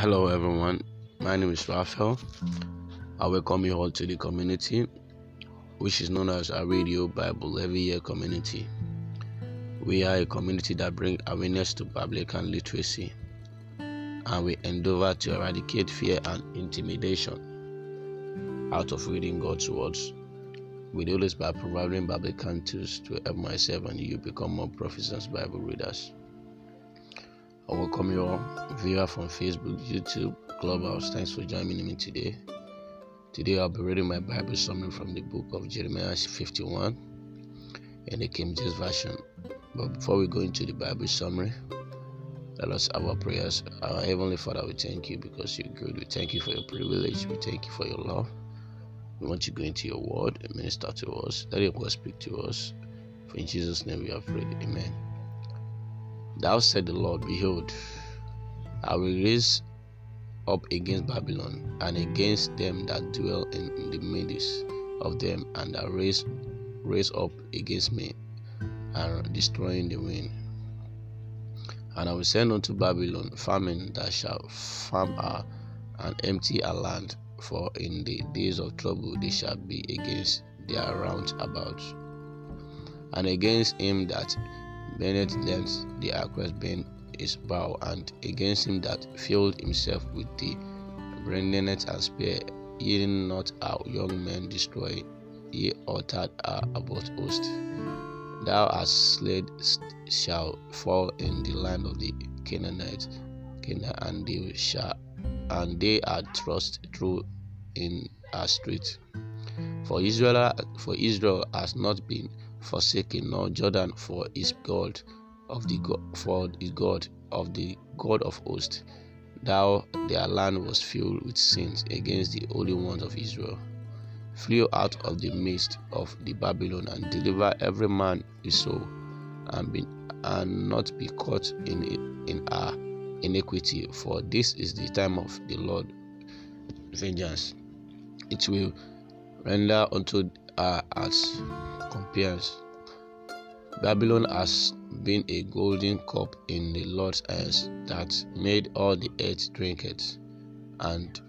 Hello, everyone. My name is Raphael. I welcome you all to the community, which is known as a Radio Bible Every Year Community. We are a community that brings awareness to public and literacy, and we endeavor to eradicate fear and intimidation out of reading God's words. We do this by providing Biblical tools to help myself and you become more proficient Bible readers. I welcome you all, viewer from Facebook, YouTube, Clubhouse. Thanks for joining me today. Today I'll be reading my Bible summary from the book of Jeremiah 51 in the King James Version. But before we go into the Bible summary, let us have our prayers. Our Heavenly Father, we thank you because you're good. We thank you for your privilege. We thank you for your love. We want you to go into your word and minister to us. Let your word speak to us. For in Jesus' name we have prayed. Amen. Thou said the Lord, Behold, I will raise up against Babylon and against them that dwell in the midst of them, and I raise raise up against me and destroying the wind. And I will send unto Babylon famine that shall farm her and empty her land, for in the days of trouble they shall be against their round about, and against him that Bennett lent the acquest bent his bow, and against him that filled himself with the brandnet and spear, ye not our young men destroy, ye uttered our about host. Thou hast slain shall fall in the land of the Canaanites, Canaan, and they shall and they are thrust through in our street. For Israel, for Israel has not been forsaken, nor Jordan for his God of the God, for his God of the God of hosts. Thou their land was filled with sins against the Holy ones of Israel. Flew out of the midst of the Babylon and deliver every man his soul, and be, and not be caught in in our iniquity. For this is the time of the Lord vengeance. It will render unto uh, our as compares. Babylon has been a golden cup in the Lord's hands that made all the earth drink it, and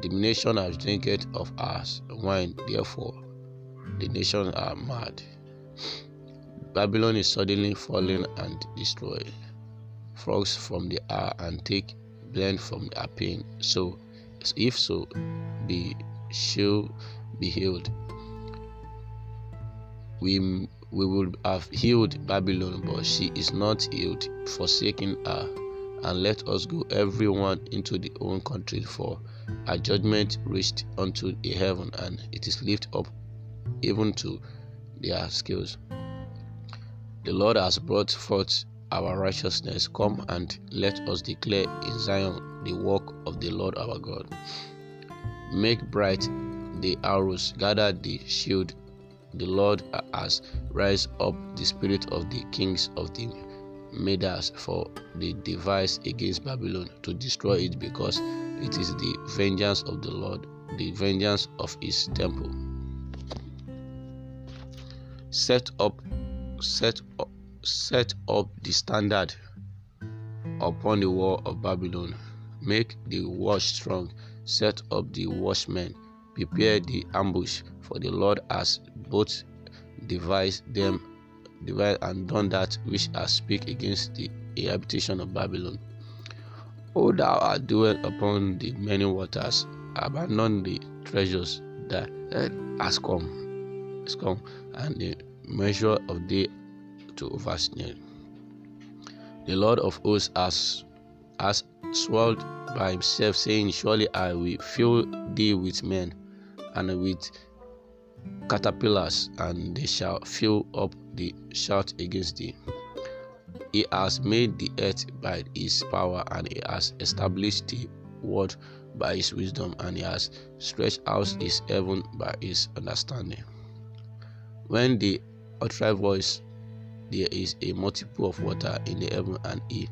the nation has drink it of us wine. Therefore, the nations are mad. Babylon is suddenly fallen and destroyed. Frogs from the air and take blend from the pain. So, if so, be shall be healed we we would have healed Babylon, but she is not healed, forsaking her. And let us go everyone into the own country, for a judgment reached unto the heaven, and it is lifted up even to their scales. The Lord has brought forth our righteousness. Come and let us declare in Zion the work of the Lord our God. Make bright the arrows, gather the shield the Lord has raised up the spirit of the kings of the Medes for the device against Babylon to destroy it because it is the vengeance of the Lord, the vengeance of his temple. Set up set up set up the standard upon the wall of Babylon. Make the watch strong. Set up the watchmen. Prepare the ambush, for the Lord has both devised them devised and done that which I speak against the habitation of Babylon. O thou art dwelt upon the many waters, abandon the treasures that eh, has come, has come, and the measure of day to oversneer. The Lord of hosts has has swelled by himself, saying, Surely I will fill thee with men, and with caterpillars, and they shall fill up the shout against thee. He has made the earth by his power, and he has established the world by his wisdom, and he has stretched out his heaven by his understanding. When the utter voice, there is a multiple of water in the heaven, and he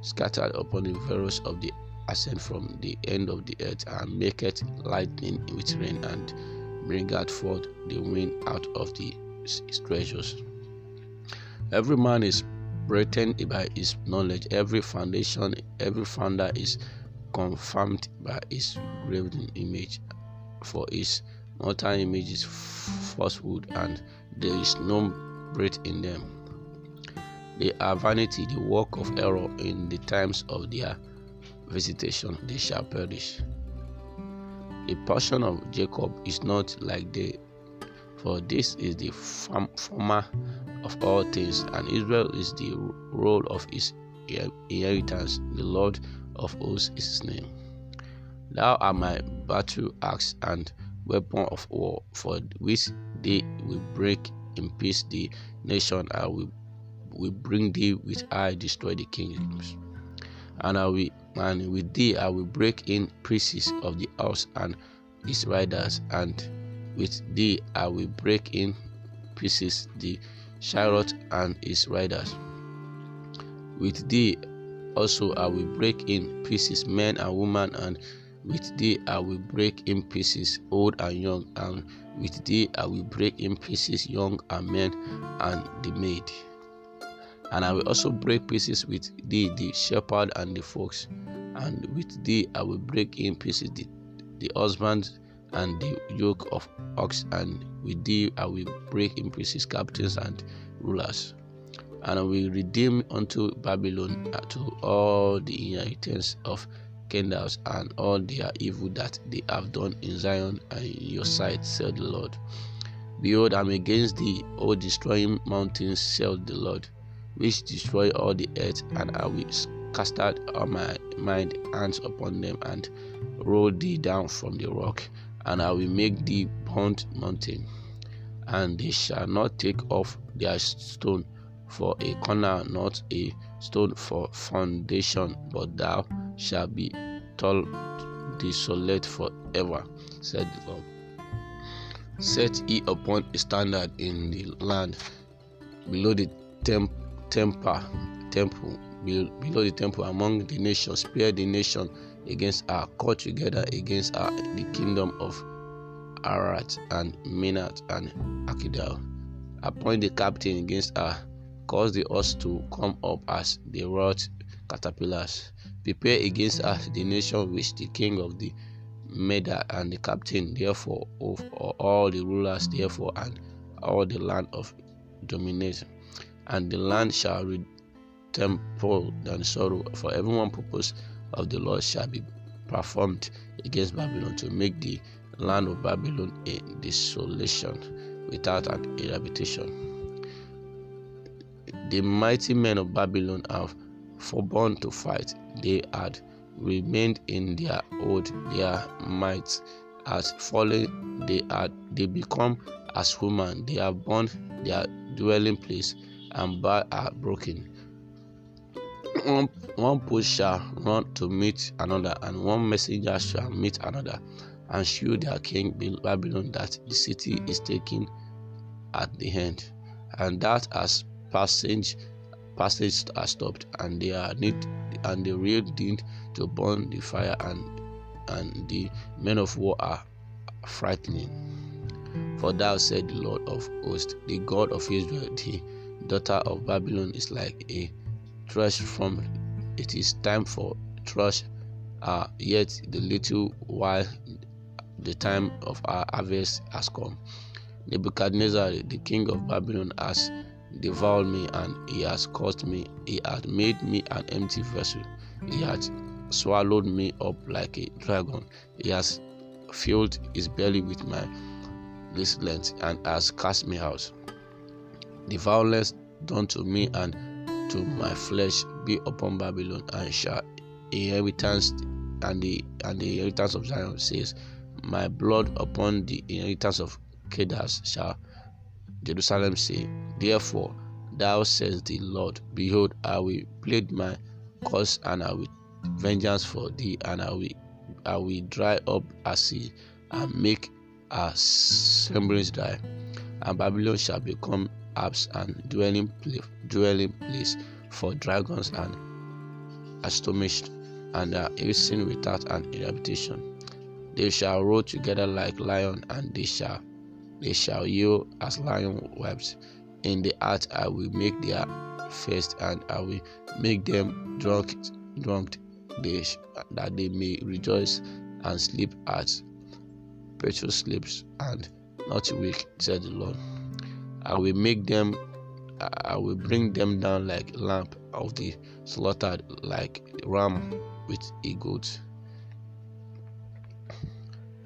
scattered upon the virus of the ascent from the end of the earth, and maketh lightning with rain and bringeth forth the wind out of the, treasures. Every man is written by his knowledge. Every foundation, every founder is confirmed by his graven image, for his mortal image is falsehood, and there is no breath in them. They are vanity, the work of error in the times of their visitation, they shall perish. The portion of Jacob is not like they, for this is the former of all things, and Israel is the roll of his inheritance. The Lord of hosts is his name. Thou art my battle axe and weapon of war, for which they will break in peace the nation, and will, will bring thee with I destroy the kingdoms. And I will and with thee I will break in pieces of the house and its riders, and with thee I will break in pieces the chariot and its riders. With thee also I will break in pieces men and women, and with thee I will break in pieces old and young, and with thee I will break in pieces young and men and the maid. And I will also break pieces with thee the shepherd and the fox, and with thee I will break in pieces the, the husband and the yoke of ox, and with thee I will break in pieces captains and rulers. And I will redeem unto Babylon uh, to all the inheritance of Chaldeans and all their evil that they have done in Zion and in your sight, said the Lord. Behold, I am against thee, O destroying mountains, said the Lord, which destroy all the earth, and I will cast out all my mind hands upon them and roll thee down from the rock and I will make thee burnt mountain, and they shall not take off their stone for a corner, not a stone for foundation, but thou shalt be tall desolate forever, said the Lord. Set ye upon a standard in the land below the temp- temple, temple, below the temple among the nations, spare the nation against her, caught together against her the kingdom of Arat and Minat and Akidal. Appoint the captain against her, cause the horse to come up as the wrought caterpillars. Prepare against us the nation which the king of the Meda and the captain, therefore, of all the rulers, therefore, and all the land of domination. And the land shall retemple than sorrow, for every one purpose of the Lord shall be performed against Babylon to make the land of Babylon a desolation without an habitation. The mighty men of Babylon have forborne to fight. They had remained in their old their might has fallen. They had they become as women. They have burned their dwelling place and bar are broken one, one post shall run to meet another, and one messenger shall meet another, and shew their king Babylon that the city is taken at the end, and that as passage passage are stopped, and they are need and the real need to burn the fire, and and the men of war are frightening. For thou said the Lord of hosts, the God of Israel, the daughter of Babylon is like a thresh from it is time for thresh uh, yet the little while the time of our harvest has come. Nebuchadnezzar the king of babylon has devoured me and he has caused me. He has made me an empty vessel. He has swallowed me up like a dragon. He has filled his belly with my length and has cast me out the violence done to me and to my flesh be upon Babylon, and shall inheritance and the and the inheritance of Zion says, My blood upon the inheritance of Kedars shall Jerusalem say. Therefore, thou says the Lord, Behold, I will plead my cause and I will vengeance for thee, and I will I will dry up a sea and make a semblance dry, and Babylon shall become apps and dwelling place, dwelling place for dragons and astonished and are hissing without an habitation. They shall roll together like lion, and they shall they shall yell as lion whelps. In the heart I will make their feast, and I will make them drunk drunk they that they may rejoice and sleep at precious sleeps and not wake, said the Lord. I will make them I will bring them down like lamb of the slaughtered, like ram with a goat.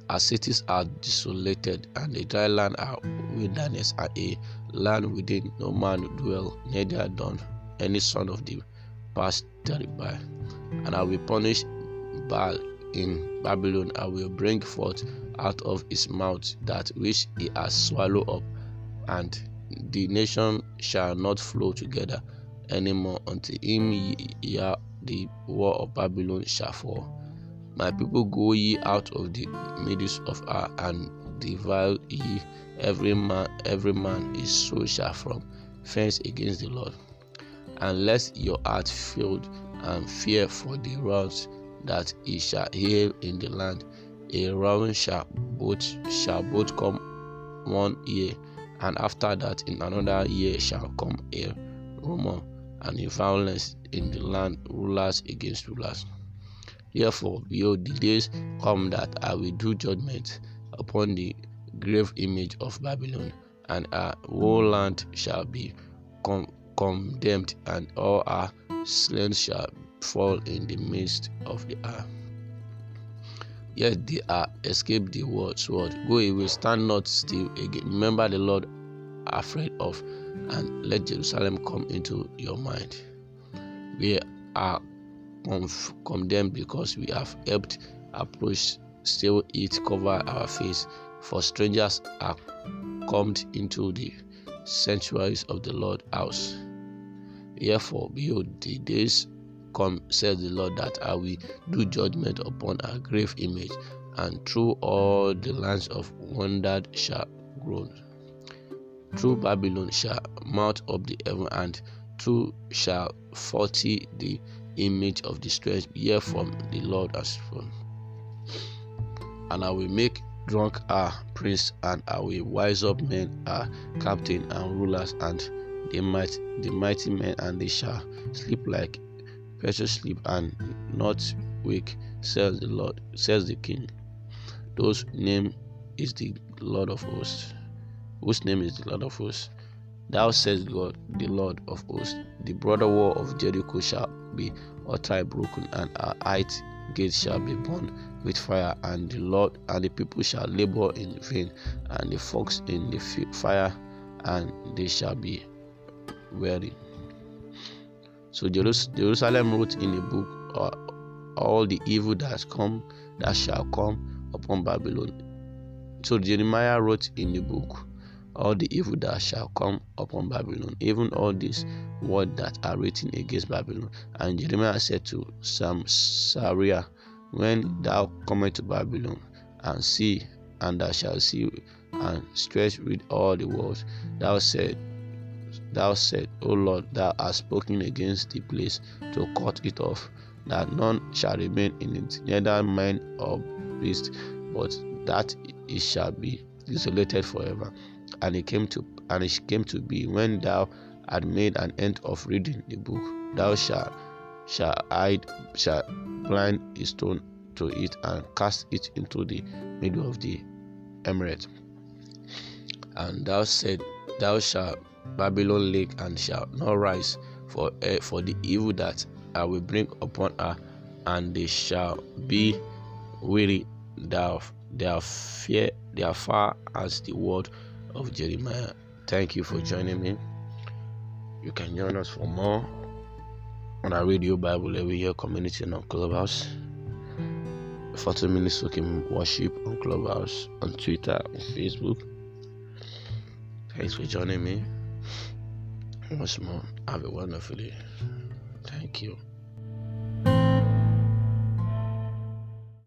As cities are desolated, and the dry land are wilderness, and a land within no man dwell, neither done any son of the past thereby. And I will punish Baal in Babylon, I will bring forth out of his mouth that which he has swallowed up, and the nation shall not flow together any more until him ye the wall of Babylon shall fall. My people go ye out of the midst of her and devour ye every man every man his soul shall from fence against the Lord. Let your heart filled and fear for the wrath that he shall heal in the land. A round shall both shall both come one year, and after that in another year shall come a rumor and a violence in the land, rulers against rulers. Therefore, behold, the days come that I will do judgment upon the grave image of Babylon, and our whole land shall be condemned, and all our slain shall fall in the midst of the earth. Yet they are escaped the word sword. Go away, stand not still again. Remember the Lord afraid of, and let Jerusalem come into your mind. We are condemned because we have helped approach, still it cover our face. For strangers are come into the sanctuaries of the Lord house. Therefore, behold, the days come, says the Lord, that I will do judgment upon a grave image, and through all the lands of wonder shall groan. Through Babylon shall mount up the heaven, and through shall forty the image of the strength hear from the Lord as from. And I will make drunk our prince, and I will wise up men our captain and rulers, and the might the mighty men, and they shall sleep like precious sleep and not wake, says the Lord, says the King. Those name is the Lord of hosts. Whose name is the Lord of hosts. Thou says God, the Lord of hosts, the broader wall of Jericho shall be utterly broken, and our height gates shall be burned with fire, and the Lord and the people shall labor in vain, and the fox in the fire, and they shall be weary. So Jerusalem wrote in a book uh, all the evil that has come, that shall come upon Babylon. So Jeremiah wrote in the book all the evil that shall come upon Babylon, even all these words that are written against Babylon. And Jeremiah said to Samaria, When thou comest to Babylon, and see, and thou shalt see, and stretch with all the words, thou said, Thou said, O Lord, thou hast spoken against the place to cut it off, that none shall remain in it, neither man or beast, but that it shall be desolated forever and it came to and it came to be when thou had made an end of reading the book, thou shalt shall hide shall blind a stone to it and cast it into the middle of the emirate. And thou said, Thou shalt Babylon lake and shall not rise for uh, for the evil that I will bring upon her, and they shall be weary thereof. They are fear, they are far as the word of Jeremiah. Thank you for joining me. You can join us for more on our radio Bible every year community on Clubhouse. 40 minutes talking worship on Clubhouse, on Twitter, on Facebook. Thanks for joining me. Once more, have a wonderful day. Thank you.